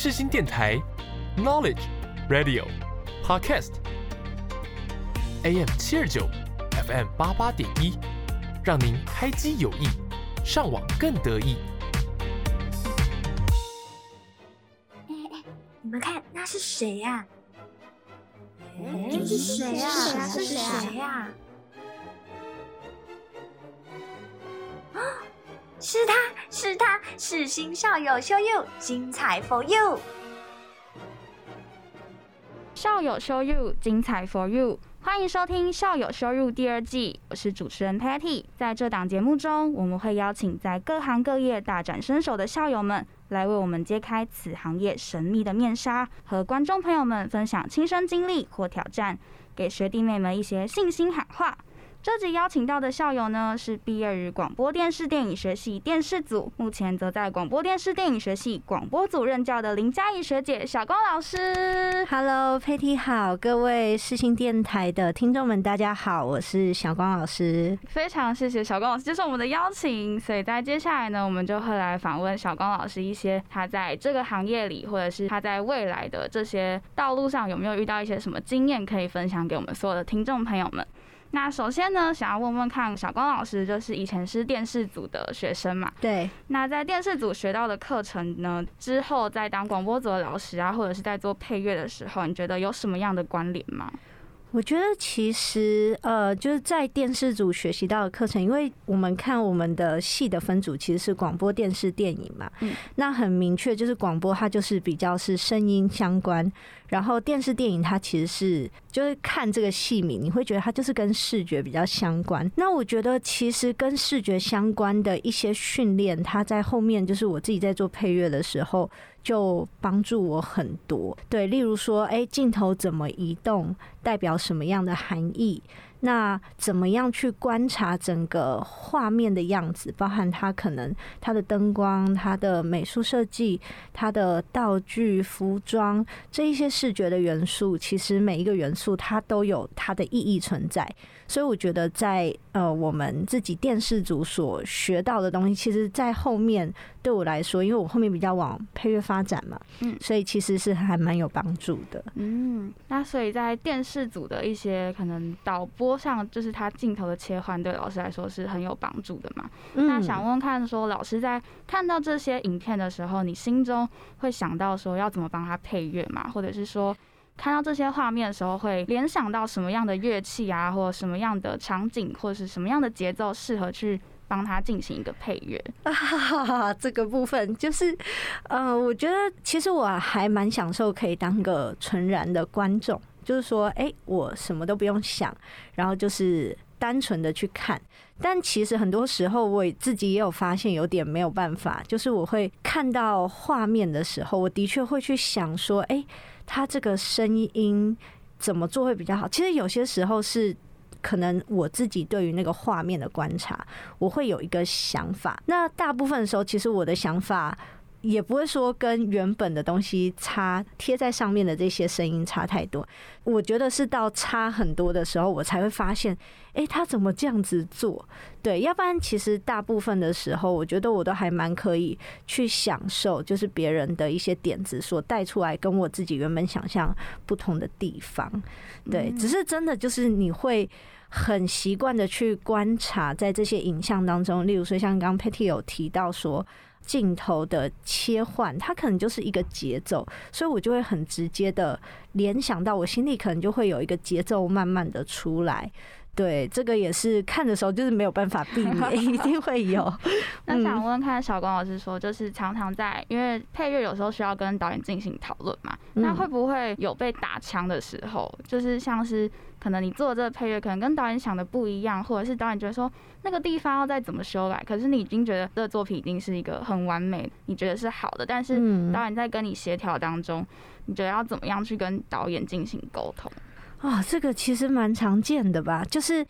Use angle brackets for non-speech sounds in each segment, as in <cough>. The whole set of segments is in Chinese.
世新电台，Knowledge Radio Podcast AM 七二九，FM 八八点一，让您开机有益，上网更得意。哎哎，你们看那是谁呀？哎，这是谁呀？是谁呀？啊，是他是他是新校友 show you 精彩 for you。校友 show you 精彩 for you，欢迎收听校友 show you 第二季，我是主持人 Patty。在这档节目中，我们会邀请在各行各业大展身手的校友们，来为我们揭开此行业神秘的面纱，和观众朋友们分享亲身经历或挑战，给学弟妹们一些信心喊话。这集邀请到的校友呢，是毕业于广播电视电影学系电视组，目前则在广播电视电影学系广播组任教的林佳怡学姐小光老师。Hello，佩蒂好，各位视新电台的听众们，大家好，我是小光老师。非常谢谢小光老师接受我们的邀请，所以在接下来呢，我们就会来访问小光老师一些他在这个行业里，或者是他在未来的这些道路上有没有遇到一些什么经验可以分享给我们所有的听众朋友们。那首先呢，想要问问看小光老师，就是以前是电视组的学生嘛，对，那在电视组学到的课程呢，之后在当广播组的老师啊，或者是在做配乐的时候，你觉得有什么样的关联吗？我觉得其实呃，就是在电视组学习到的课程，因为我们看我们的戏的分组其实是广播电视电影嘛，嗯那很明确就是广播它就是比较是声音相关，然后电视电影它其实是就是看这个戏名，你会觉得它就是跟视觉比较相关。那我觉得其实跟视觉相关的一些训练，它在后面就是我自己在做配乐的时候。就帮助我很多，对，例如说，哎，镜头怎么移动，代表什么样的含义？那怎么样去观察整个画面的样子，包含它可能它的灯光、它的美术设计、它的道具、服装这一些视觉的元素，其实每一个元素它都有它的意义存在。所以我觉得在呃我们自己电视组所学到的东西，其实在后面对我来说，因为我后面比较往配乐发展嘛，嗯所以其实是还蛮有帮助的。嗯，那所以在电视组的一些可能导播上，就是他镜头的切换，对老师来说是很有帮助的嘛。那嗯想问看说，老师在看到这些影片的时候，你心中会想到说要怎么帮他配乐嘛？或者是说？看到这些画面的时候，会联想到什么样的乐器啊，或者什么样的场景，或者是什么样的节奏适合去帮他进行一个配乐？<laughs> 这个部分就是，呃，我觉得其实我还蛮享受可以当个纯然的观众，就是说，哎、我什么都不用想，然后就是单纯的去看。但其实很多时候，我自己也有发现有点没有办法，就是我会看到画面的时候，我的确会去想说，哎、他这个声音怎么做会比较好？其实有些时候是。可能我自己对于那个画面的观察，我会有一个想法。那大部分的时候，其实我的想法也不会说跟原本的东西差贴在上面的这些声音差太多。我觉得是到差很多的时候，我才会发现，诶，他怎么这样子做？对，要不然其实大部分的时候，我觉得我都还蛮可以去享受，就是别人的一些点子所带出来跟我自己原本想象不同的地方。对，只是真的就是你会。很习惯的去观察，在这些影像当中，例如说像刚刚 Patty 有提到说镜头的切换，它可能就是一个节奏，所以我就会很直接的联想到，我心里可能就会有一个节奏慢慢的出来。对，这个也是看的时候就是没有办法避免，<laughs> 一定会有。<laughs> 那想问看小光老师说，就是常常在因为配乐有时候需要跟导演进行讨论嘛，那嗯会不会有被打枪的时候？就是像是可能你做的这个配乐可能跟导演想的不一样，或者是导演觉得说那个地方要再怎么修改，可是你已经觉得这个作品已经是一个很完美，你觉得是好的，但是嗯导演在跟你协调当中，你觉得要怎么样去跟导演进行沟通？啊、这个其实蛮常见的吧，就是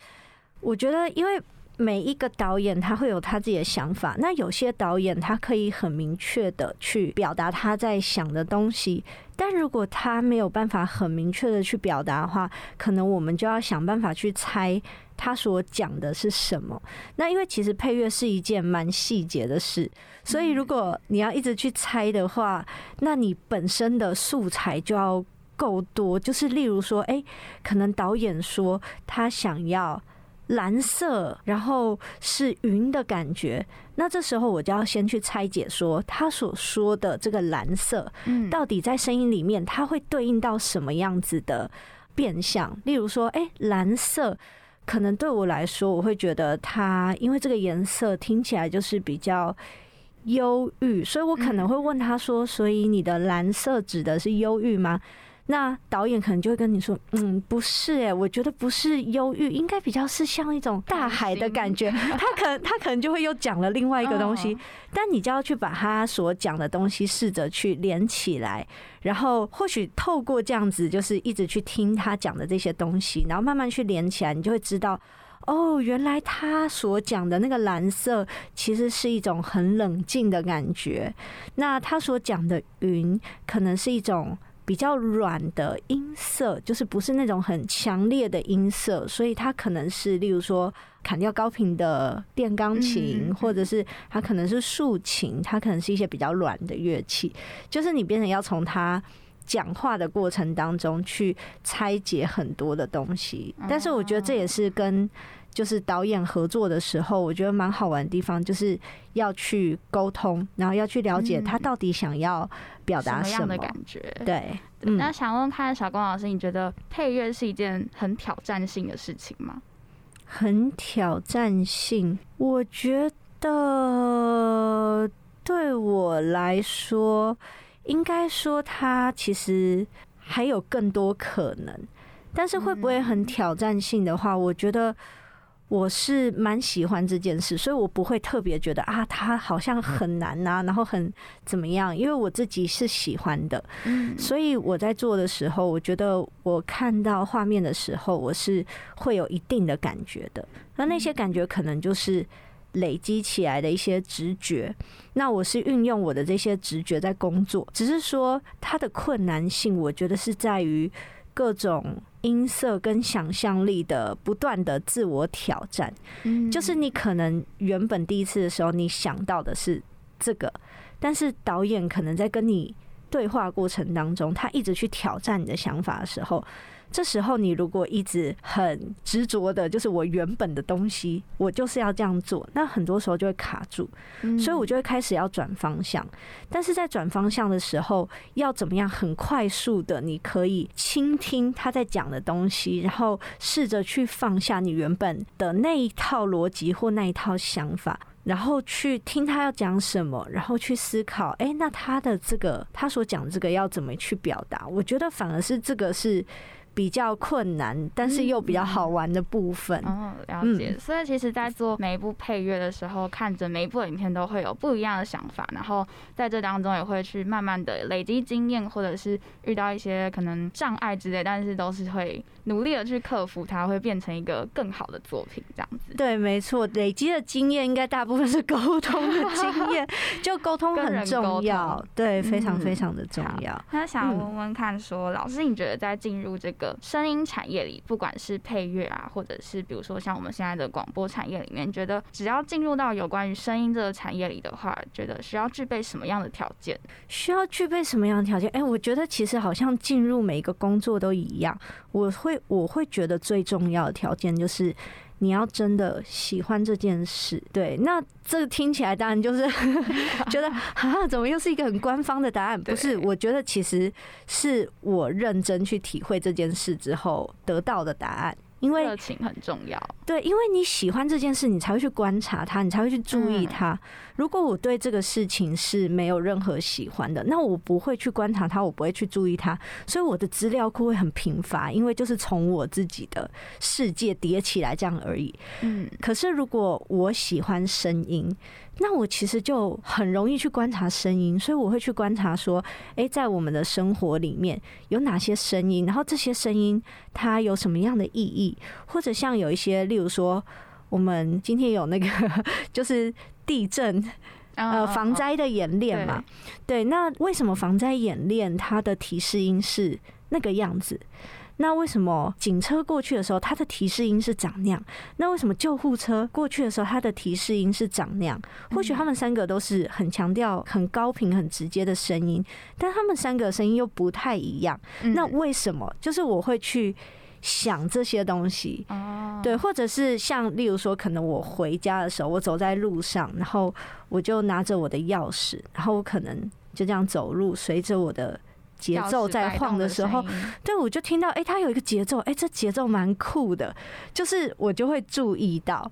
我觉得因为。每一个导演他会有他自己的想法，那有些导演他可以很明确的去表达他在想的东西，但如果他没有办法很明确的去表达的话，可能我们就要想办法去猜他所讲的是什么。那因为其实配乐是一件蛮细节的事，所以如果你要一直去猜的话，那你本身的素材就要够多。就是例如说，哎、可能导演说他想要。蓝色，然后是云的感觉。那这时候我就要先去拆解，说他所说的这个蓝色，嗯，到底在声音里面它会对应到什么样子的变相？例如说，哎、蓝色可能对我来说，我会觉得它因为这个颜色听起来就是比较。忧郁，所以我可能会问他说：“所以你的蓝色指的是忧郁吗？”那导演可能就会跟你说：“嗯，不是，哎，我觉得不是忧郁，应该比较是像一种大海的感觉。” <laughs> 他可能他可能就会又讲了另外一个东西，哦但你就要去把他所讲的东西试着去连起来，然后或许透过这样子，就是一直去听他讲的这些东西，然后慢慢去连起来，你就会知道。哦，原来他所讲的那个蓝色，其实是一种很冷静的感觉。那他所讲的云，可能是一种比较软的音色，就是不是那种很强烈的音色，所以它可能是例如说砍掉高频的电钢琴，嗯或者是它可能是竖琴，它可能是一些比较软的乐器，就是你变成要从它。讲话的过程当中去拆解很多的东西，但是我觉得这也是跟就是导演合作的时候，我觉得蛮好玩的地方，就是要去沟通，然后要去了解嗯他到底想要表达什么的。感觉？对，嗯那想问看小光老师，你觉得配乐是一件很挑战性的事情吗？很挑战性。我觉得对我来说，应该说它其实还有更多可能，但是会不会很挑战性的话，我觉得。我是蛮喜欢这件事，所以我不会特别觉得啊，它好像很难呐、然后很怎么样，因为我自己是喜欢的，嗯，所以我在做的时候，我觉得我看到画面的时候，我是会有一定的感觉的。那那些感觉可能就是累积起来的一些直觉。那我是运用我的这些直觉在工作，只是说它的困难性，我觉得是在于各种音色跟想象力的不断的自我挑战。嗯就是你可能原本第一次的时候，你想到的是这个，但是导演可能在跟你对话过程当中，他一直去挑战你的想法的时候，这时候你如果一直很执着的，就是我原本的东西，我就是要这样做，那很多时候就会卡住，嗯所以我就会开始要转方向。但是在转方向的时候，要怎么样很快速的，你可以倾听他在讲的东西，然后试着去放下你原本的那一套逻辑或那一套想法。然后去听他要讲什么，然后去思考，哎，那他的这个他所讲这个要怎么去表达？我觉得反而是这个是比较困难，但是又比较好玩的部分。哦，了解。嗯所以其实，在做每一部配乐的时候，看着每一部影片都会有不一样的想法，然后在这当中也会去慢慢的累积经验，或者是遇到一些可能障碍之类，但是都是会努力的去克服它，会变成一个更好的作品，这样子。对，没错，累积的经验应该大部分是沟通的经验，<laughs> 就沟通很重要，对，非常嗯非常的重好要。那想嗯问问看说老师，你觉得在进入这个声音产业里，不管是配乐啊，或者是比如说像我们现在的广播产业里面，觉得只要进入到有关于声音这个产业里的话，觉得需要具备什么样的条件？需要具备什么样的条件？哎、我觉得其实好像进入每一个工作都一样，我会我会觉得最重要的条件就是。你要真的喜欢这件事，对，那这个听起来当然就是 <laughs> 觉得 <laughs> 啊，怎么又是一个很官方的答案？不是，我觉得其实是我认真去体会这件事之后得到的答案，因为热情很重要。对，因为你喜欢这件事，你才会去观察它，你才会去注意嗯它。如果我对这个事情是没有任何喜欢的，那我不会去观察它，我不会去注意它，所以我的资料库会很贫乏，因为就是从我自己的世界叠起来这样而已。嗯，可是如果我喜欢声音，那我其实就很容易去观察声音，所以我会去观察说，诶，在我们的生活里面有哪些声音，然后这些声音它有什么样的意义，或者像有一些，例如说。我们今天有那个 <laughs> 就是地震。呃，防灾的演练嘛，对，那为什么防灾演练它的提示音是那个样子？那为什么警车过去的时候，它的提示音是长那样？那为什么救护车过去的时候，它的提示音是长那样？或许他们三个都是很强调、很高频、很直接的声音，但他们三个声音又不太一样。那为什么？就是我会去。想这些东西，对，或者是像例如说，可能我回家的时候，我走在路上，然后我就拿着我的钥匙，然后我可能就这样走路，随着我的节奏在晃的时候，对我就听到，哎，它有一个节奏，哎，这节奏蛮酷的，就是我就会注意到。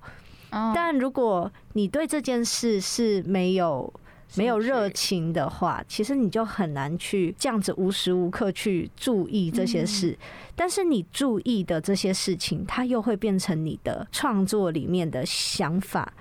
但如果你对这件事是没有。没有热情的话，其实你就很难去这样子无时无刻去注意这些事。但是你注意的这些事情，它又会变成你的创作里面的想法。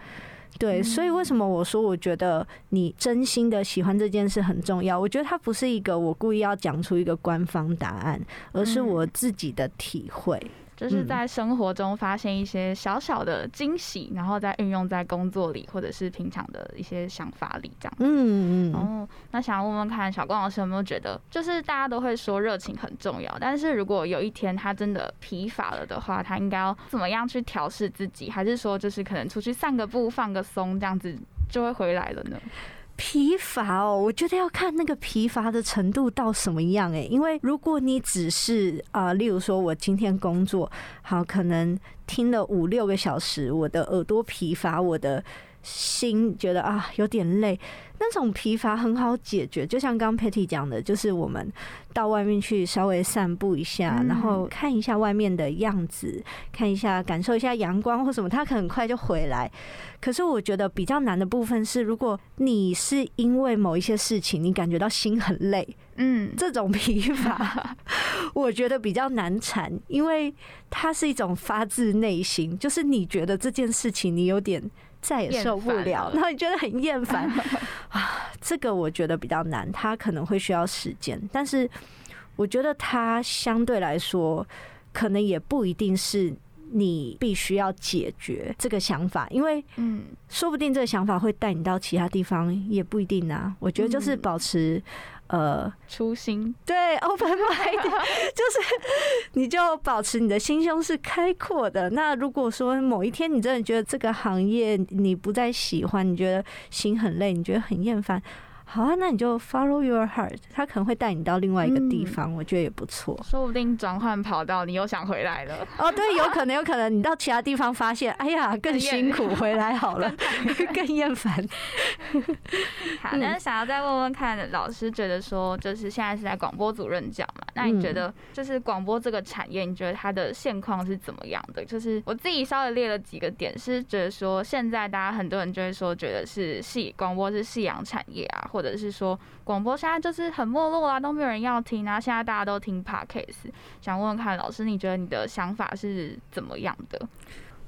对，所以为什么我说我觉得你真心的喜欢这件事很重要？我觉得它不是一个我故意要讲出一个官方答案，而是我自己的体会。就是在生活中发现一些小小的惊喜，然后再运用在工作里，或者是平常的一些想法里，这样。嗯嗯。哦，那想要问问看，小光老师有没有觉得，就是大家都会说热情很重要，但是如果有一天他真的疲乏了的话，他应该要怎么样去调试自己？还是说，就是可能出去散个步，放个松，这样子就会回来了呢？疲乏哦，我觉得要看那个疲乏的程度到什么样哎，因为如果你只是啊，例如说我今天工作好，可能听了五六个小时，我的耳朵疲乏，我的心觉得啊有点累。那种疲乏很好解决，就像刚刚 Patty 讲的，就是我们到外面去稍微散步一下，然后看一下外面的样子，看一下感受一下阳光或什么，他很快就回来。可是我觉得比较难的部分是，如果你是因为某一些事情，你感觉到心很累，嗯，这种疲乏，<laughs> 我觉得比较难缠，因为它是一种发自内心，就是你觉得这件事情你有点。再也受不了，然后你觉得很厌烦 <laughs> 啊，这个我觉得比较难，他可能会需要时间，但是我觉得他相对来说，可能也不一定是你必须要解决这个想法，因为嗯，说不定这个想法会带你到其他地方，也不一定啊。我觉得就是保持。呃，初心对，open mind，<laughs> 就是你就保持你的心胸是开阔的。那如果说某一天你真的觉得这个行业你不再喜欢，你觉得心很累，你觉得很厌烦。好啊，那你就 follow your heart，他可能会带你到另外一个地方，我觉得也不错。说不定转换跑道，你又想回来了。哦，对，有可能，有可能你到其他地方发现，哎呀，更辛苦，回来好了，<laughs> 更厌烦。<laughs> 好，那想要再问问看，老师觉得说，就是现在是在广播组任教嘛？那你觉得，就是广播这个产业，你觉得它的现况是怎么样的？就是我自己稍微列了几个点，是觉得说，现在大家很多人就会说，觉得是系广播是夕阳产业啊。或者是说广播现在就是很没落啊，都没有人要听啊。现在大家都听 podcast，想问问看老师，你觉得你的想法是怎么样的？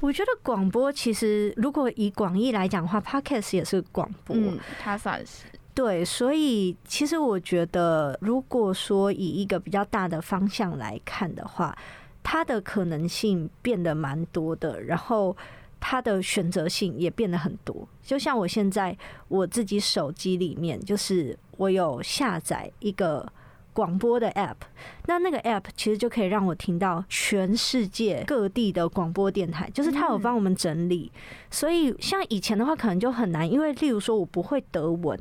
我觉得广播其实如果以广义来讲的话，podcast 也是广播，它算是对。所以其实我觉得，如果说以一个比较大的方向来看的话，它的可能性变得蛮多的。然后。它的选择性也变得很多，就像我现在我自己手机里面，就是我有下载一个。广播的 App，那那个 App 其实就可以让我听到全世界各地的广播电台，就是它有帮我们整理。所以像以前的话，可能就很难，因为例如说我不会德文，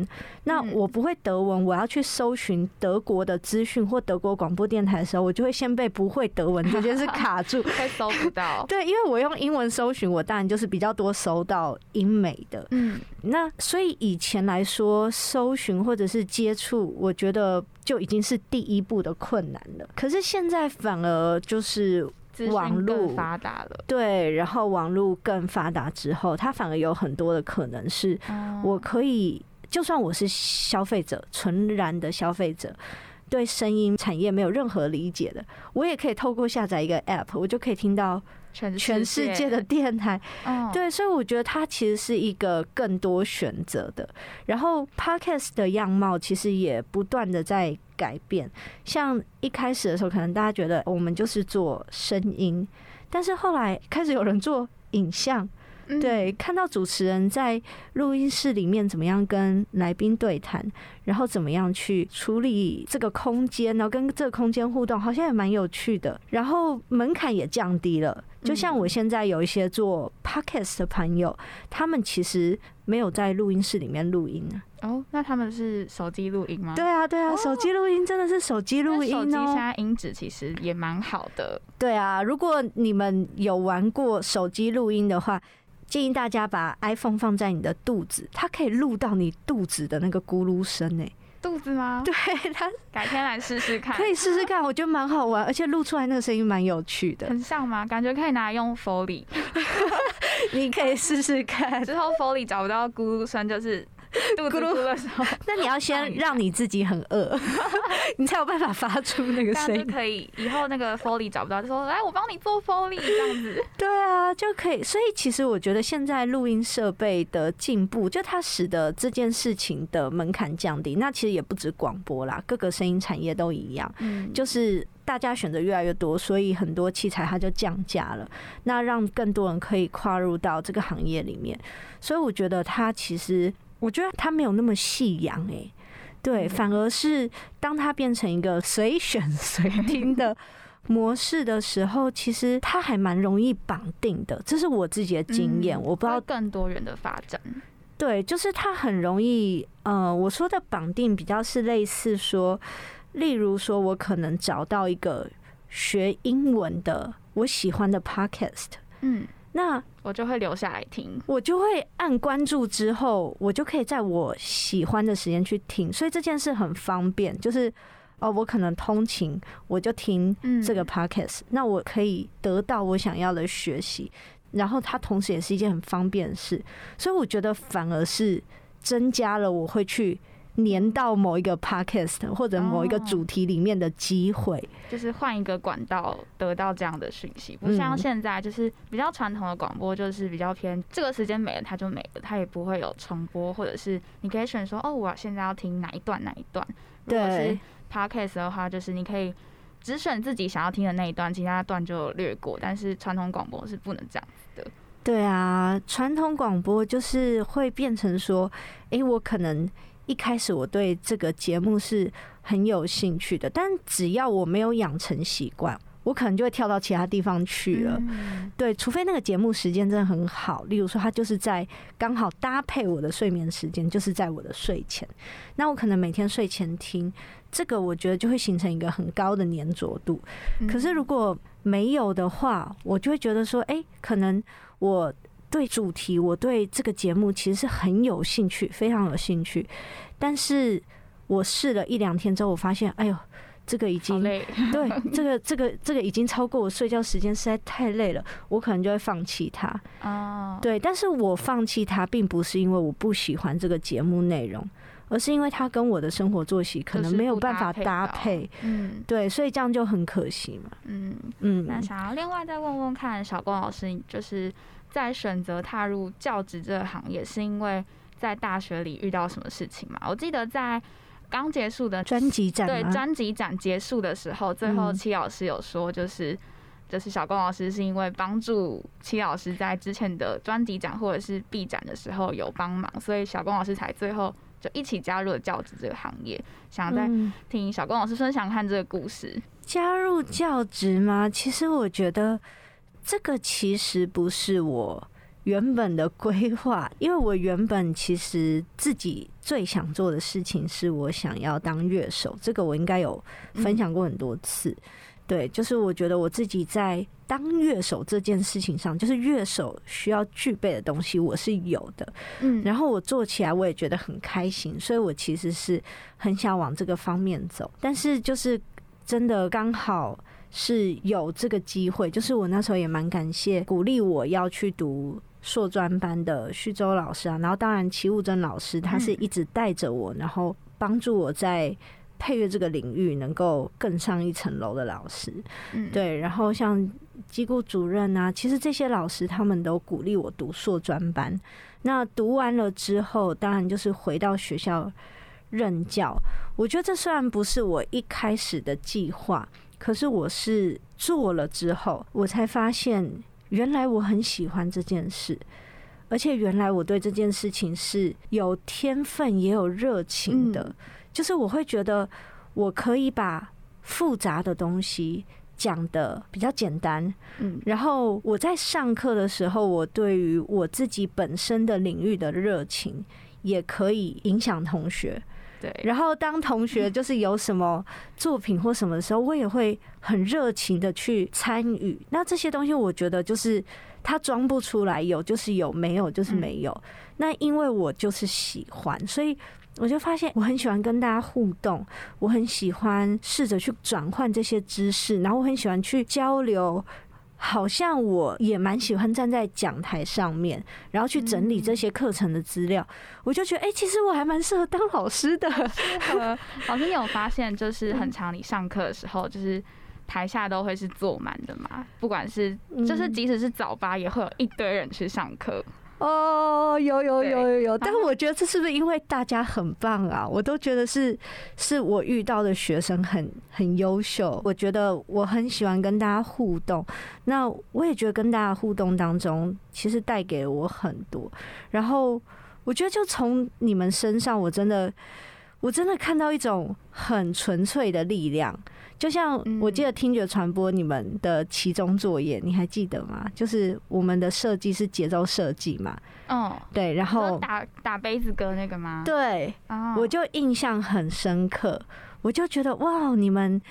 那我不会德文，我要去搜寻德国的资讯或德国广播电台的时候，我就会先被不会德文这件事卡住，<laughs> 会搜不到。<laughs> 对，因为我用英文搜寻，我当然就是比较多搜到英美的。嗯，那所以以前来说，搜寻或者是接触，我觉得。就已经是第一步的困难了。可是现在反而就是网络发达了，对，然后网络更发达之后，它反而有很多的可能是，我可以就算我是消费者，纯然的消费者，对声音产业没有任何理解的，我也可以透过下载一个 App，我就可以听到。全世界的电台，对，所以我觉得它其实是一个更多选择的。然后，podcast 的样貌其实也不断的在改变。像一开始的时候，可能大家觉得我们就是做声音，但是后来开始有人做影像，嗯，对，看到主持人在录音室里面怎么样跟来宾对谈，然后怎么样去处理这个空间，然后跟这个空间互动，好像也蛮有趣的。然后门槛也降低了，就像我现在有一些做 podcast 的朋友，他们其实没有在录音室里面录音啊。哦，那他们是手机录音吗？对啊，对啊，手机录音真的是手机录音哦。机现在音质其实也蛮好的。对啊，如果你们有玩过手机录音的话，建议大家把 iPhone 放在你的肚子，它可以录到你肚子的那个咕噜声诶。肚子吗？对，它改天来试试看。可以试试看，我觉得蛮好玩，而且录出来那个声音蛮有趣的。很像吗？感觉可以拿来用 Foley，<laughs> 你可以试试看。之后 Foley 找不到咕噜声，就是 <laughs> 肚子咕噜咕的时候，<laughs> 那你要先让你自己很饿，<laughs> 你才有办法发出那个声音。就可以。以后那个 Foley 找不到，就说来我帮你做 Foley 这样子。对啊，就可以。所以其实我觉得现在录音设备的进步，就它使得这件事情的门槛降低。那其实也不止广播啦，各个声音产业都一样。嗯，就是大家选择越来越多，所以很多器材它就降价了，那让更多人可以跨入到这个行业里面。所以我觉得它其实，我觉得它没有那么夕阳诶，对，反而是当它变成一个随选随听的。<laughs> 模式的时候，其实它还蛮容易绑定的，这是我自己的经验。嗯我不知道会更多元的发展。对，就是它很容易，呃，我说的绑定比较是类似说，例如说我可能找到一个学英文的我喜欢的 podcast，嗯，那我就会留下来听。我就会按关注之后，我就可以在我喜欢的时间去听，所以这件事很方便，就是。哦，我可能通勤，我就听嗯，这个 podcast，、那我可以得到我想要的学习，然后它同时也是一件很方便的事，所以我觉得反而是增加了我会去粘到某一个 podcast 或者某一个哦主题里面的机会。就是换一个管道得到这样的讯息，不像嗯现在就是比较传统的广播，就是比较偏这个时间没了它就没了，它也不会有重播，或者是你可以选说哦，我现在要听哪一段哪一段。如果是对 podcast 的话，就是你可以只选自己想要听的那一段，其他段就略过。但是传统广播是不能这样子的。对啊，传统广播就是会变成说，诶，我可能一开始我对这个节目是很有兴趣的，但只要我没有养成习惯，我可能就会跳到其他地方去了。嗯对，除非那个节目时间真的很好，例如说它就是在刚好搭配我的睡眠时间，就是在我的睡前，那我可能每天睡前听，这个我觉得就会形成一个很高的粘着度。可是如果没有的话，我就会觉得说，哎、可能我对主题，我对这个节目其实是很有兴趣，非常有兴趣，但是我试了一两天之后，我发现，哎呦，这个已经累，对，<laughs> 这个这个这个已经超过我睡觉时间，实在太累了，我可能就会放弃它。哦，对，但是我放弃它，并不是因为我不喜欢这个节目内容，而是因为它跟我的生活作息可能没有办法搭配。嗯对，所以这样就很可惜嘛。嗯。嗯，那想要另外再问问看，小光老师，就是在选择踏入教职这个行业，是因为在大学里遇到什么事情吗？我记得在刚结束的专辑展对？专辑展结束的时候，最后嗯戚老师有说，就是。就是小龚老师是因为帮助戚老师在之前的专辑展或者是 B 展的时候有帮忙，所以小龚老师才最后就一起加入了教职这个行业。想再嗯听小龚老师分享看这个故事。加入教职吗？其实我觉得这个其实不是我原本的规划，因为我原本其实自己最想做的事情是我想要当乐手，这个我应该有分享过很多次。对，就是我觉得我自己在当乐手这件事情上，就是乐手需要具备的东西，我是有的。嗯然后我做起来我也觉得很开心，所以我其实是很想往这个方面走。但是就是真的刚好是有这个机会，就是我那时候也蛮感谢鼓励我要去读硕专班的徐州老师啊，然后当然齐武珍老师他是一直带着我，然后帮助我在。配乐这个领域能够更上一层楼的老师，嗯，对，然后像机构主任啊，其实这些老师他们都鼓励我读硕专班。那读完了之后，当然就是回到学校任教。我觉得这虽然不是我一开始的计划，可是我是做了之后，我才发现原来我很喜欢这件事。而且原来我对这件事情是有天分也有热情的，就是我会觉得我可以把复杂的东西讲的比较简单，嗯，然后我在上课的时候，我对于我自己本身的领域的热情也可以影响同学。对，然后当同学就是有什么作品或什么的时候，我也会很热情的去参与。那这些东西，我觉得就是他装不出来，有就是有，没有就是没有。那因为我就是喜欢，所以我就发现我很喜欢跟大家互动，我很喜欢试着去转换这些知识，然后我很喜欢去交流。好像我也蛮喜欢站在讲台上面，然后去整理这些课程的资料。我就觉得，哎，其实我还蛮适合当老师的。老师，你有发现，就是很常你上课的时候，就是台下都会是坐满的嘛？不管是，就是即使是早八，也会有一堆人去上课。哦，有有有有有，但我觉得这是不是因为大家很棒啊？我都觉得是，是我遇到的学生很很优秀。我觉得我很喜欢跟大家互动，那我也觉得跟大家互动当中，其实带给了我很多。然后我觉得就从你们身上，我真的我真的看到一种很纯粹的力量。就像我记得听觉传播你们的其中作业，你还记得吗？就是我们的设计是节奏设计嘛，哦，对，然后打打杯子歌那个吗？对，我就印象很深刻，我就觉得哇，你们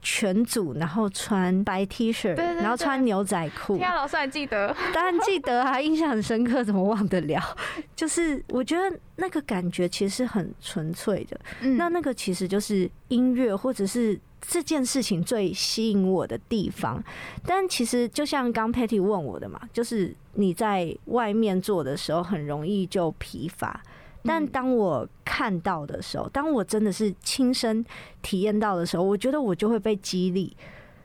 全组然后穿白 T 恤，然后穿牛仔裤，天啊，老师还记得？<laughs> 当然记得啊，印象很深刻，怎么忘得了？<laughs> 就是我觉得那个感觉其实是很纯粹的，那那个其实就是音乐或者是。这件事情最吸引我的地方，但其实就像刚 Patty 问我的嘛，就是你在外面做的时候很容易就疲乏，但当我看到的时候，当我真的是亲身体验到的时候，我觉得我就会被激励，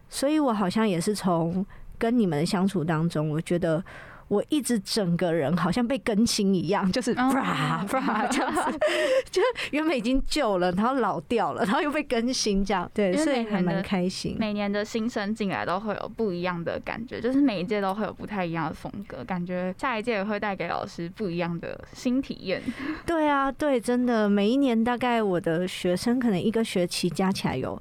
所以我好像也是从跟你们的相处当中，我觉得。我一直整个人好像被更新一样，就是啪啪这样子，<laughs> 就原本已经旧了，然后老掉了，<laughs> 然后又被更新这样，对，所以还蛮开心。每年的新生进来都会有不一样的感觉，就是每一届都会有不太一样的风格，感觉下一届也会带给老师不一样的新体验。对啊，对，真的，每一年大概我的学生可能一个学期加起来有。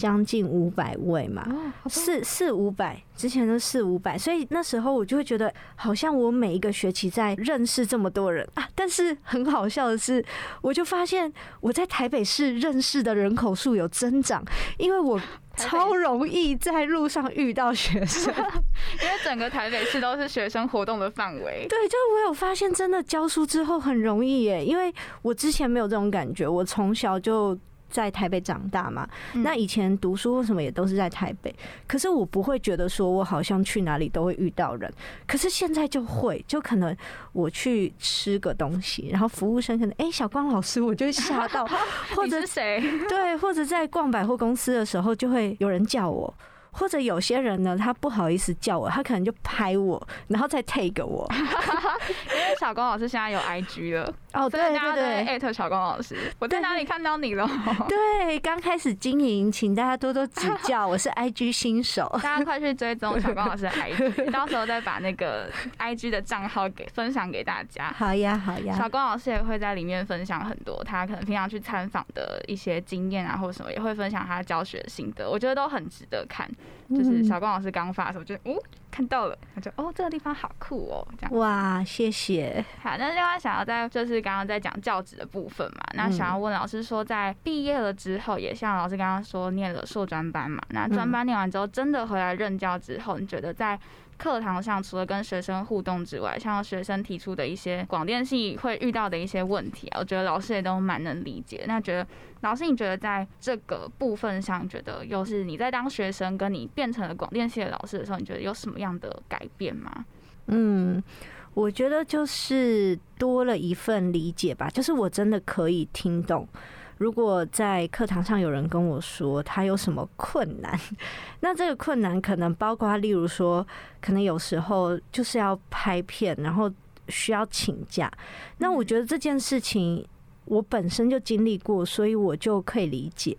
将近五百位嘛，四四五百，之前都四五百，所以那时候我就会觉得，好像我每一个学期在认识这么多人啊。但是很好笑的是，我就发现我在台北市认识的人口数有增长，因为我超容易在路上遇到学生，<laughs> 因为整个台北市都是学生活动的范围。对，就是我有发现，真的教书之后很容易耶，因为我之前没有这种感觉，我从小就。在台北长大嘛，那以前读书为什么也都是在台北？可是我不会觉得说我好像去哪里都会遇到人，可是现在就会，就可能我去吃个东西，然后服务生可能哎小光老师，我就吓到，<laughs> 或者谁？对，或者在逛百货公司的时候，就会有人叫我。或者有些人呢，他不好意思叫我，他可能就拍我，然后再 take 我。<laughs> 因为小光老师现在有 IG 了哦，对对对，艾特小光老师，我在哪里看到你了？对，刚开始经营，请大家多多指教，我是 IG 新手，<laughs> 大家快去追踪小光老师的 IG，<laughs> 到时候再把那个 IG 的账号给分享给大家。好呀，好呀，小光老师也会在里面分享很多他可能平常去参访的一些经验啊，或者什么，也会分享他教学心得，我觉得都很值得看。就是小光老师刚发的时候，就哦看到了，他就哦这个地方好酷哦，这样哇谢谢。好，那另外想要在就是刚刚在讲教职的部分嘛，那想要问老师说，在毕业了之后，也像老师刚刚说念了硕专班嘛，那专班念完之后，真的回来任教之后，你觉得在？课堂上除了跟学生互动之外，像学生提出的一些广电系会遇到的一些问题啊，我觉得老师也都蛮能理解。那觉得老师，你觉得在这个部分上，觉得又是你在当学生，跟你变成了广电系的老师的时候，你觉得有什么样的改变吗？嗯，我觉得就是多了一份理解吧，就是我真的可以听懂。如果在课堂上有人跟我说他有什么困难，<laughs> 那这个困难可能包括，例如说，可能有时候就是要拍片，然后需要请假。那我觉得这件事情，我本身就经历过，所以我就可以理解，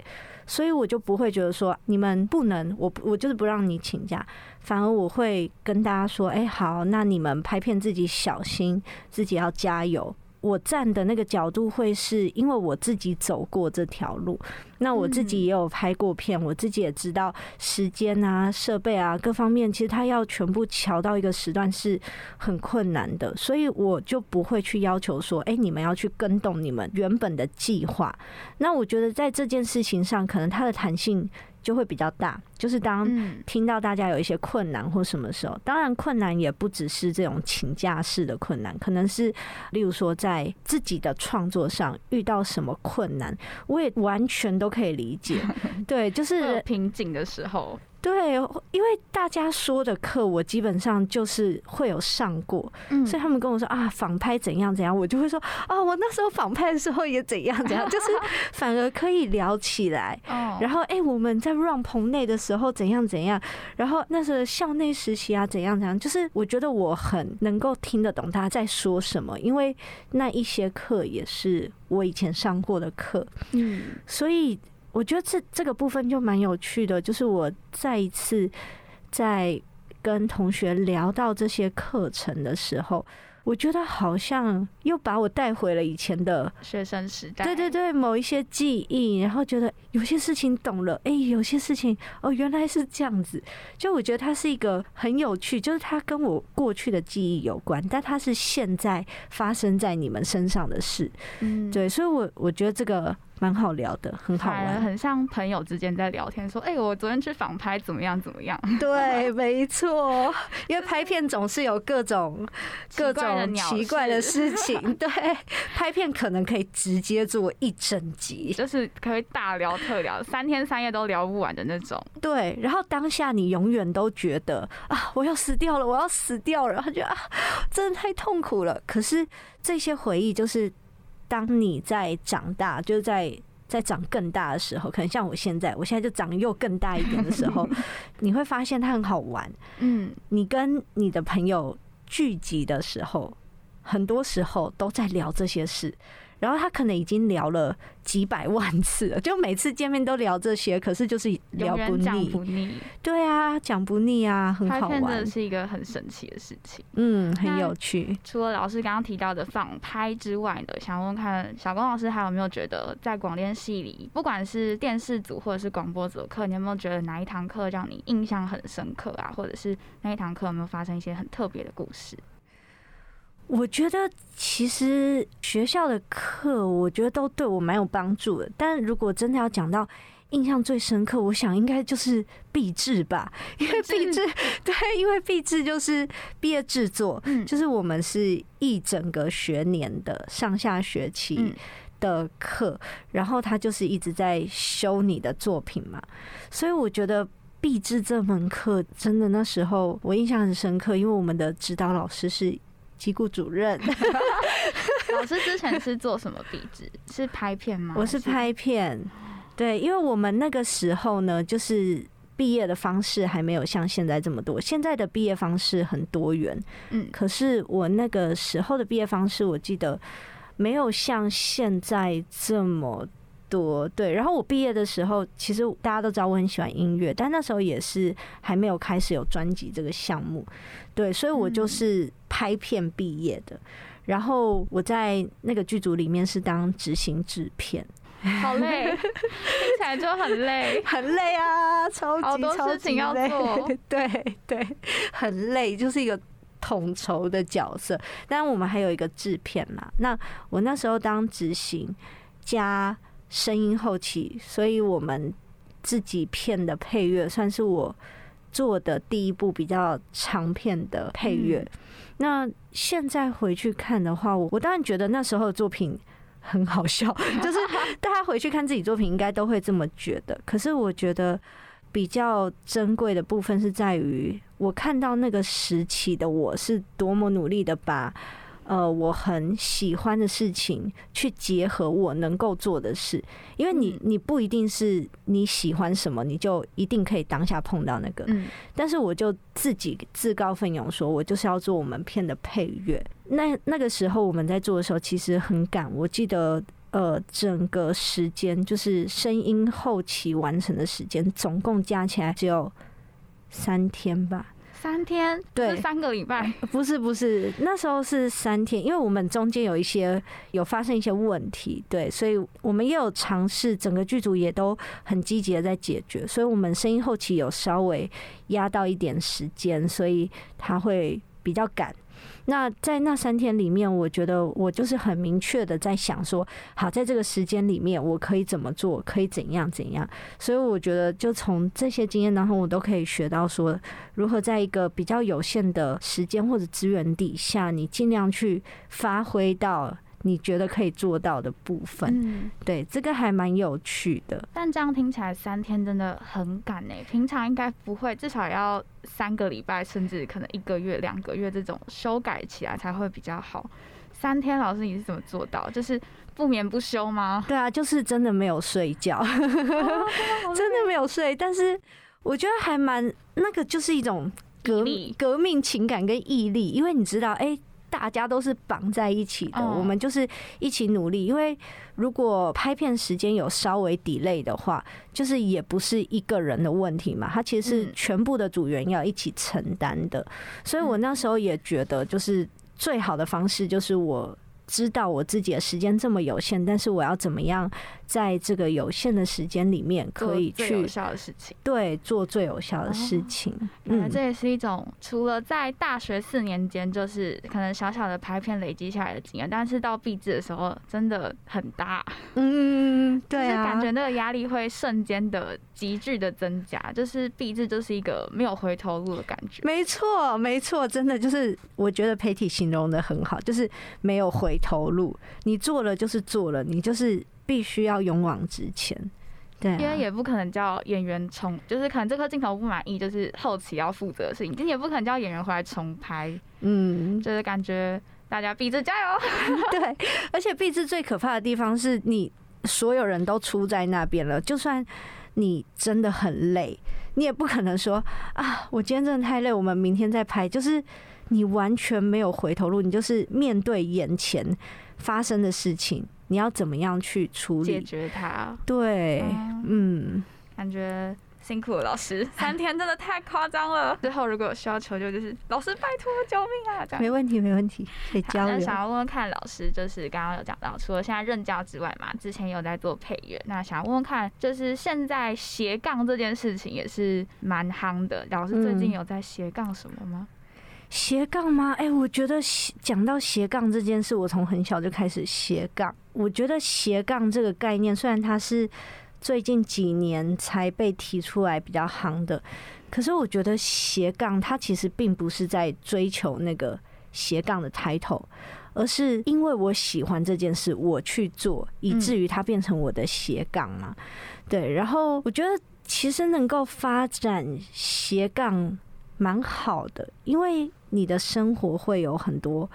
所以我就不会觉得说你们不能，我我就是不让你请假，反而我会跟大家说，哎、好，那你们拍片自己小心，自己要加油。我站的那个角度会是因为我自己走过这条路，那我自己也有拍过片，我自己也知道时间啊、设备啊各方面，其实它要全部调到一个时段是很困难的，所以我就不会去要求说，哎、你们要去跟动你们原本的计划。那我觉得在这件事情上，可能它的弹性就会比较大，就是当嗯。听到大家有一些困难或什么时候，当然困难也不只是这种请假式的困难，可能是例如说在自己的创作上遇到什么困难，我也完全都可以理解。<laughs> 对，就是瓶颈的时候，对，因为大家说的课，我基本上就是会有上过，嗯。所以他们跟我说啊，仿拍怎样怎样，我就会说啊，我那时候仿拍的时候也怎样怎样，就是 <laughs> 反而可以聊起来。哦，然后，哎、我们在 run 棚内的时候怎样怎样，然后那时候校内实习啊怎样怎样，就是我觉得我很能够听得懂大家在说什么，因为那一些课也是我以前上过的课，嗯。所以我觉得这这个部分就蛮有趣的，就是我再一次在跟同学聊到这些课程的时候，我觉得好像又把我带回了以前的学生时代，对对对，某一些记忆，然后觉得有些事情懂了，哎、有些事情哦原来是这样子，就我觉得它是一个很有趣，就是它跟我过去的记忆有关，但它是现在发生在你们身上的事，嗯，对，所以我我觉得这个蛮好聊的，很好玩。很像朋友之间在聊天，说，哎、我昨天去访拍怎么样怎么样，<laughs> 对，没错，因为拍片总是有各种各种奇怪的事事情，<laughs> 对，拍片可能可以直接做一整集，就是可以大聊特聊，三天三夜都聊不完的那种。对，然后当下你永远都觉得啊，我要死掉了，我要死掉了，然后觉得啊，真的太痛苦了。可是这些回忆，就是当你在长大，就是在在长更大的时候，可能像我现在，我现在就长又更大一点的时候，<laughs> 你会发现它很好玩。嗯，你跟你的朋友聚集的时候，很多时候都在聊这些事。然后他可能已经聊了几百万次了，就每次见面都聊这些，可是就是聊不永远讲腻。不腻。对啊，讲不腻啊，很好玩是一个很神奇的事情。嗯，很有趣。除了老师刚刚提到的放拍之外的，想问问看小龚老师还有没有觉得在广电系里，不管是电视组或者是广播组的课，你有没有觉得哪一堂课让你印象很深刻啊？或者是那一堂课有没有发生一些很特别的故事？我觉得其实学校的课，我觉得都对我蛮有帮助的。但如果真的要讲到印象最深刻，我想应该就是毕制吧，因为毕制对，因为毕制就是毕业制作，嗯就是我们是一整个学年的上下学期嗯的课，然后他就是一直在修你的作品嘛，所以我觉得。毕制这门课真的那时候我印象很深刻，因为我们的指导老师是机构主任，<laughs> 老师之前是做什么壁纸？是拍片吗？我是？拍片，对，因为我们那个时候呢，就是毕业的方式还没有像现在这么多，现在的毕业方式很多元，嗯。可是我那个时候的毕业方式，我记得没有像现在这么。多。对，然后我毕业的时候，其实大家都知道我很喜欢音乐，但那时候也是还没有开始有专辑这个项目，对，所以我就嗯。是拍片毕业的。然后我在那个剧组里面是当执行制片，好累，<laughs> 听起来就很累。很累啊，超级好多事情要做 <laughs> 对对，很累，就是一个统筹的角色。但我们还有一个制片嘛，那我那时候当执行加声音后期，所以我们自己片的配乐算是我做的第一部比较长片的配乐。嗯那现在回去看的话，我我当然觉得那时候的作品很好笑，<laughs> 就是大家回去看自己作品应该都会这么觉得。可是我觉得比较珍贵的部分是在于，我看到那个时期的我是多么努力的把。呃，我很喜欢的事情去结合我能够做的事，因为你嗯你不一定是你喜欢什么，你就一定可以当下碰到那个。嗯但是我就自己自告奋勇说，我就是要做我们片的配乐。那那个时候我们在做的时候，其实很赶。我记得呃整个时间，就是声音后期完成的时间，总共加起来只有三天吧。三天，对三个礼拜。不是不是，那时候是三天，因为我们中间有一些有发生一些问题，对，所以我们也有尝试，整个剧组也都很积极的在解决，所以我们声音后期有稍微压到一点时间，所以他会比较赶。那在那三天里面，我觉得我就是很明确的在想说，好，在这个时间里面，我可以怎么做，可以怎样怎样。所以我觉得，就从这些经验当中，我都可以学到说，如何在一个比较有限的时间或者资源底下，你尽量去发挥到你觉得可以做到的部分。嗯，对，这个还蛮有趣的。但这样听起来三天真的很赶呢。平常应该不会，至少要三个礼拜，甚至可能一个月、两个月这种修改起来才会比较好。三天，老师你是怎么做到？就是不眠不休吗？<laughs> 对啊，就是真的没有睡觉，<laughs> 真的没有睡。但是我觉得还蛮那个，就是一种革毅力革命情感跟毅力，因为你知道，哎、大家都是绑在一起的，嗯我们就是一起努力。因为如果拍片时间有稍微 delay 的话，就是也不是一个人的问题嘛，它其实是嗯全部的组员要一起承担的。所以我那时候也觉得，就是最好的方式就是我。知道我自己的时间这么有限，但是我要怎么样在这个有限的时间里面可以去最有效的事情。对做最有效的事情？嗯，这也是一种除了在大学四年间，就是可能小小的拍片累积下来的经验，但是到毕制的时候真的很大，<laughs> 嗯，对啊，就是感觉那个压力会瞬间的急剧的增加，就是毕制就是一个没有回头路的感觉。没错，没错，真的就是我觉得培体形容的很好，就是没有回头路，你做了就是做了，你就是必须要勇往直前。对、啊，因为也不可能叫演员重，就是可能这颗镜头不满意，就是后期要负责的事情，你也不可能叫演员回来重拍，嗯，就是感觉大家毕制加油。<laughs> 对，而且毕制最可怕的地方是你所有人都出在那边了，就算你真的很累，你也不可能说啊，我今天真的太累，我们明天再拍。就是你完全没有回头路，你就是面对眼前发生的事情，你要怎么样去处理解？决它，对，嗯嗯，感觉辛苦了老师，<laughs> 三天真的太夸张了。之后如果有需要求救，就是老师拜托救命啊！这样。没问题，没问题，可以交流。那想要问问看老师，就是刚刚有讲到，除了现在任教之外嘛，之前有在做配乐，那想要问问看，就是现在斜杠这件事情也是蛮夯的，老师最近嗯有在斜杠什么吗？斜杠吗？哎、我觉得讲到斜杠这件事，我从很小就开始斜杠。我觉得斜杠这个概念，虽然它是最近几年才被提出来比较夯的，可是我觉得斜杠它其实并不是在追求那个斜杠的 title，而是因为我喜欢这件事，我去做，以至于它变成我的斜杠嘛。对，然后我觉得其实能够发展斜杠蛮好的，因为你的生活会有很多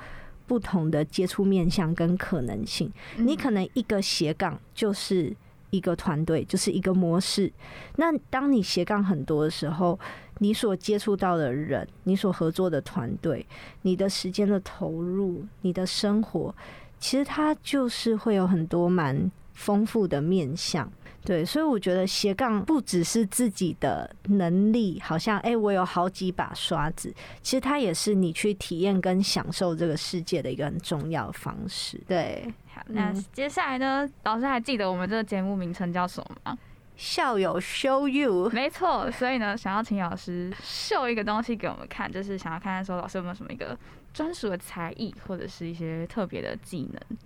不同的接触面向跟可能性。你嗯可能一个斜杠就是一个团队，就是一个模式。那当你斜杠很多的时候，你所接触到的人，你所合作的团队，你的时间的投入，你的生活，其实它就是会有很多蛮丰富的面向。对，所以我觉得斜杠不只是自己的能力，好像哎、我有好几把刷子，其实它也是你去体验跟享受这个世界的一个很重要的方式。对，好，那嗯接下来呢，老师还记得我们这个节目名称叫什么吗？校友 show you，没错，所以呢，想要请老师秀一个东西给我们看，就是想要看看说老师有没有什么一个专属的才艺，或者是一些特别的技能，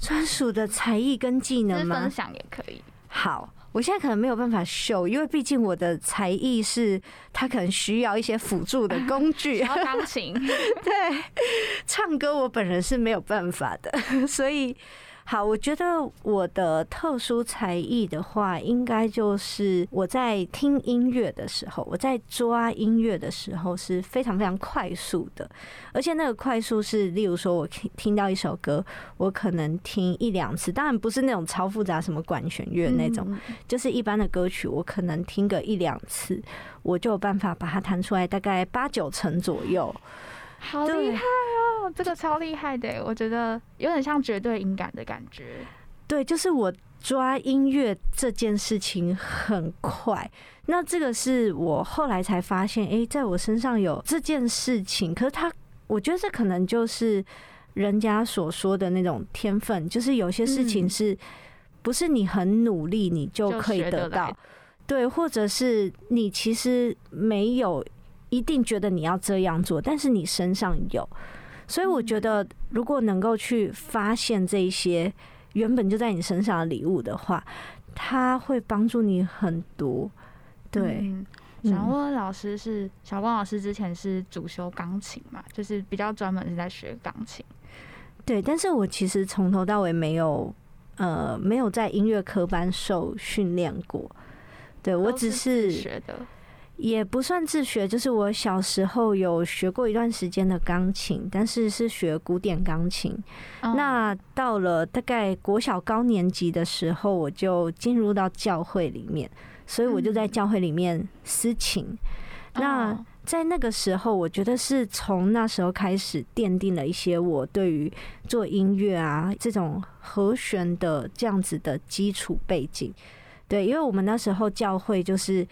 专属的才艺跟技能吗分？享也可以。好，我现在可能没有办法秀，因为毕竟我的才艺是他可能需要一些辅助的工具然。后钢琴，<laughs> 对，唱歌我本人是没有办法的，<laughs> 所以好，我觉得我的特殊才艺的话，应该就是我在听音乐的时候，我在抓音乐的时候是非常非常快速的，而且那个快速是，例如说我听听到一首歌，我可能听一两次，当然不是那种超复杂什么管弦乐那种，嗯就是一般的歌曲，我可能听个一两次，我就有办法把它弹出来，大概八九成左右。好厉害哦！这个超厉害的，我觉得有点像绝对音感的感觉。对，就是我抓音乐这件事情很快。那这个是我后来才发现，哎，在我身上有这件事情。可是他，我觉得这可能就是人家所说的那种天分，就是有些事情是不是你很努力你就可以得到？对，或者是你其实没有一定觉得你要这样做，但是你身上有。所以我觉得，如果能够去发现这一些原本就在你身上的礼物的话，它会帮助你很多。对，小汪老师是小光老师之前是主修钢琴嘛？就是比较专门是在学钢琴。对，但是我其实从头到尾没有呃没有在音乐科班受训练过。对我只是学的。也不算自学，就是我小时候有学过一段时间的钢琴，但是是学古典钢琴。那到了大概国小高年级的时候，我就进入到教会里面，所以我就在教会里面私琴。那在那个时候，我觉得是从那时候开始奠定了一些我对于做音乐啊这种和弦的这样子的基础背景。对，因为我们那时候教会就是。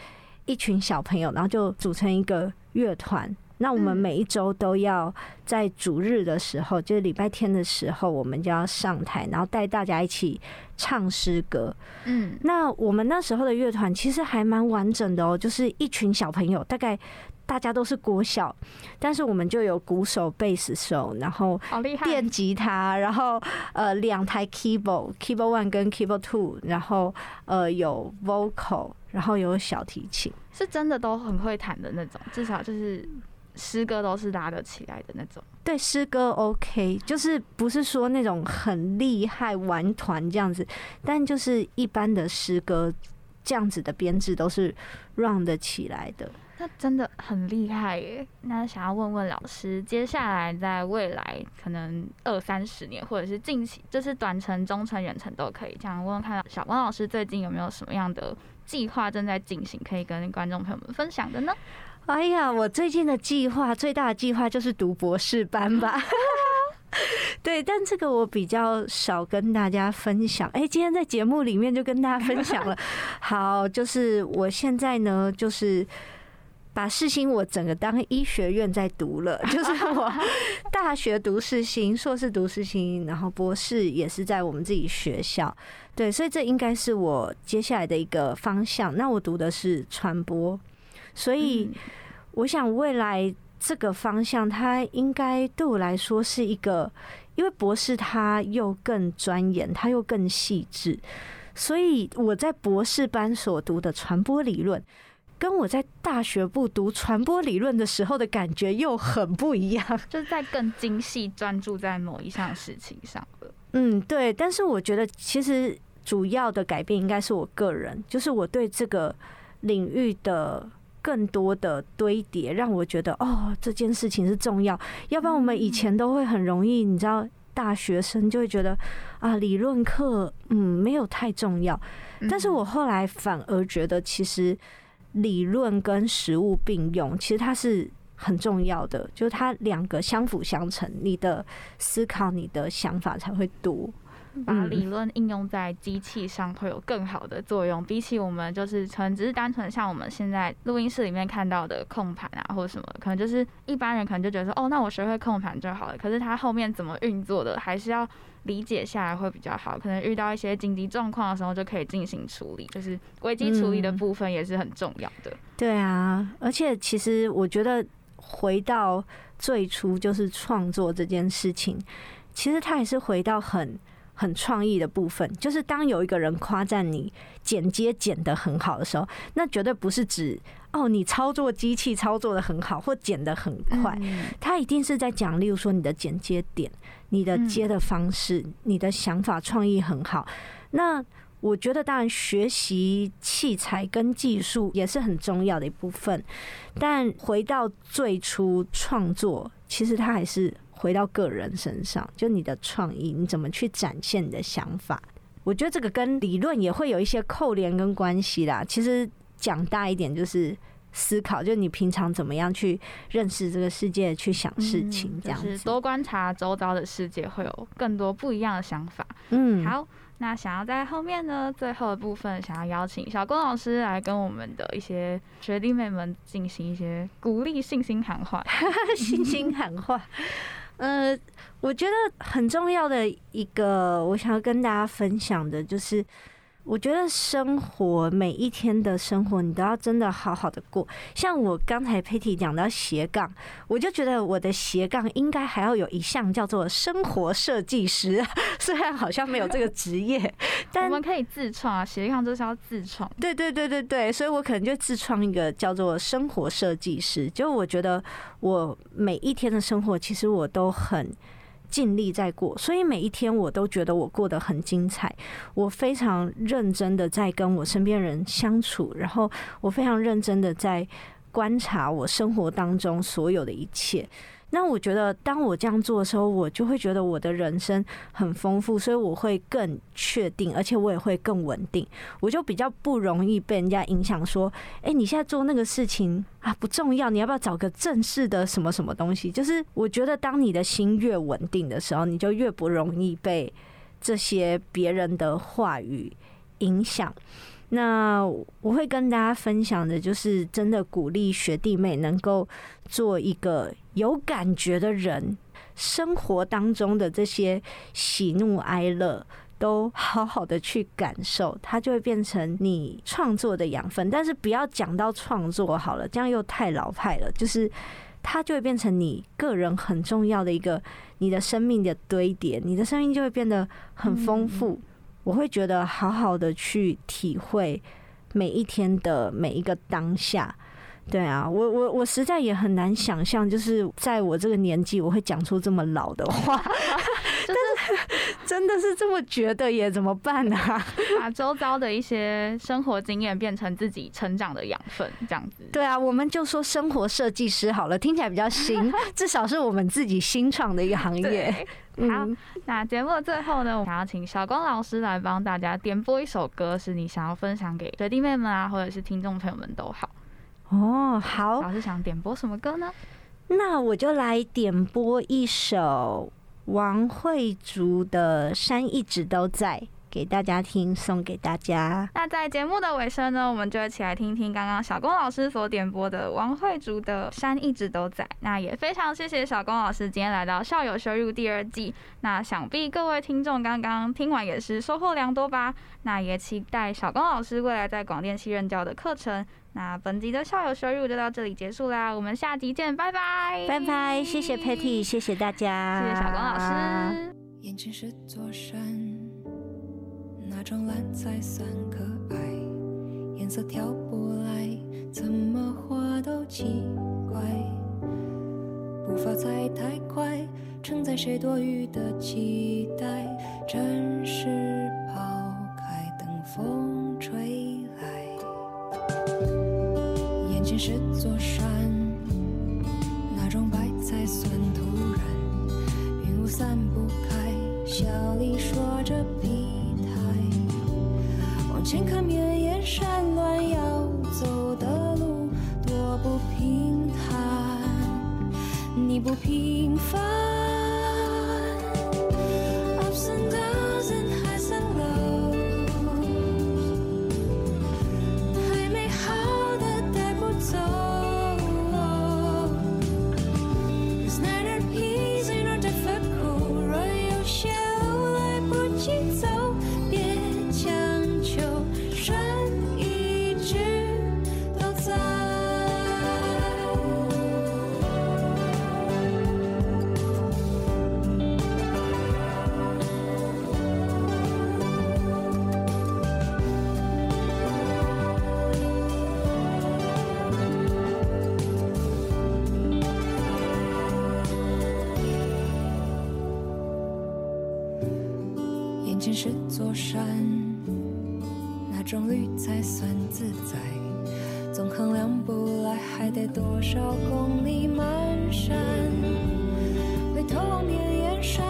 一群小朋友，然后就组成一个乐团。那我们每一周都要在主日的时候，就是礼拜天的时候，我们就要上台，然后带大家一起唱诗歌。嗯，那我们那时候的乐团其实还蛮完整的哦，就是一群小朋友，大概大家都是国小，但是我们就有鼓手、贝斯手，然后电吉他，然后呃两台 keyboard，keyboard one 跟 keyboard two，然后呃有 vocal。然后有小提琴，是真的都很会弹的那种，至少就是诗歌都是拉得起来的那种。对，诗歌 OK，就是不是说那种很厉害玩团这样子，但就是一般的诗歌这样子的编制都是 run 得起来的。那真的很厉害耶！那想要问问老师，接下来在未来可能二三十年，或者是近期，就是短程、中程、远程都可以，这样问问看，小汪老师最近有没有什么样的？计划正在进行，可以跟观众朋友们分享的呢。哎呀，我最近的计划，最大的计划就是读博士班吧。<laughs> 对，但这个我比较少跟大家分享。哎，今天在节目里面就跟大家分享了。<laughs> 好，就是我现在呢，就是把世新我整个当医学院在读了，就是我 <laughs> 大学读世新，硕士读世新，然后博士也是在我们自己学校。对，所以这应该是我接下来的一个方向。那我读的是传播，所以我想未来这个方向，它应该对我来说是一个，因为博士他又更钻研，他又更细致，所以我在博士班所读的传播理论，跟我在大学部读传播理论的时候的感觉又很不一样，<laughs> 就是在更精细专注在某一项事情上了。嗯，对，但是我觉得其实主要的改变应该是我个人，就是我对这个领域的更多的堆叠，让我觉得哦，这件事情是重要。要不然我们以前都会很容易，你知道，大学生就会觉得啊，理论课嗯没有太重要。但是我后来反而觉得，其实理论跟实物并用，其实它是。很重要的就是它两个相辅相成，你的思考、你的想法才会多。把理论应用在机器上会有更好的作用，比起我们就是纯只是单纯像我们现在录音室里面看到的控盘啊或者什么，可能就是一般人可能就觉得说哦，那我学会控盘就好了。可是它后面怎么运作的，还是要理解下来会比较好。可能遇到一些紧急状况的时候就可以进行处理，就是危机处理的部分也是很重要的。对啊，而且其实我觉得。回到最初就是创作这件事情，其实它也是回到很很创意的部分。就是当有一个人夸赞你剪接剪得很好的时候，那绝对不是指哦你操作机器操作的很好或剪得很快，他一定是在讲，例如说你的剪接点、你的接的方式、你的想法创意很好。那我觉得，当然学习器材跟技术也是很重要的一部分，但回到最初创作，其实它还是回到个人身上，就你的创意，你怎么去展现你的想法。我觉得这个跟理论也会有一些扣连跟关系啦。其实讲大一点，就是思考，就你平常怎么样去认识这个世界，去想事情，这样子多观察周遭的世界，会有更多不一样的想法。嗯，好。那想要在后面呢，最后的部分，想要邀请小郭老师来跟我们的一些学弟妹们进行一些鼓励、信心喊话。<laughs> 信心喊话，呃，我觉得很重要的一个，我想要跟大家分享的就是。我觉得生活每一天的生活，你都要真的好好的过。像我刚才 Patty 讲到斜杠，我就觉得我的斜杠应该还要有一项叫做生活设计师，<laughs> 虽然好像没有这个职业，<laughs> 但我们可以自创啊，斜杠就是要自创。对对对对对，所以我可能就自创一个叫做生活设计师。就我觉得我每一天的生活，其实我都很尽力在过，所以每一天我都觉得我过得很精彩。我非常认真的在跟我身边人相处，然后我非常认真的在观察我生活当中所有的一切。那我觉得，当我这样做的时候，我就会觉得我的人生很丰富，所以我会更确定，而且我也会更稳定。我就比较不容易被人家影响，说：“哎、你现在做那个事情啊不重要，你要不要找个正式的什么什么东西？”就是我觉得，当你的心越稳定的时候，你就越不容易被这些别人的话语影响。那我会跟大家分享的，就是真的鼓励学弟妹能够做一个有感觉的人，生活当中的这些喜怒哀乐。都好好的去感受，它就会变成你创作的养分。但是不要讲到创作好了，这样又太老派了。就是它就会变成你个人很重要的一个你的生命的堆叠，你的生命就会变得很丰富。我会觉得好好的去体会每一天的每一个当下。对啊，我我我实在也很难想象，就是在我这个年纪，我会讲出这么老的话，<laughs> 就是真的是这么觉得耶？怎么办呢、啊？<laughs> 把周遭的一些生活经验变成自己成长的养分，这样子。对啊，我们就说生活设计师好了，听起来比较新，<laughs> 至少是我们自己新创的一个行业。好嗯，那节目的最后呢，我想要请小光老师来帮大家点播一首歌，是你想要分享给学弟妹们啊，或者是听众朋友们都好。哦，好，老师想点播什么歌呢？那我就来点播一首王慧竹的《山一直都在》给大家听，送给大家。那在节目的尾声呢，我们就一起来听听刚刚小龚老师所点播的王慧竹的《山一直都在》。那也非常谢谢小龚老师今天来到校友收入第二季。那想必各位听众刚刚听完也是收获良多吧？那也期待小龚老师未来在广电系任教的课程。那本集的校友收入就到这里结束啦，我们下集见，拜拜，拜拜，谢谢 Patty，谢谢大家，谢谢小光老师。眼前是座山，那种蓝才算可爱，颜色调不来，怎么画都奇怪。步伐踩太快，承载谁多余的期待，暂时抛开，等风吹是座山，那种白菜算突然。云雾散不开，笑里说着疲态。往前看，绵延山眼前是座山，那种绿才算自在。总衡量不来，还得多少公里漫山。回头望绵延山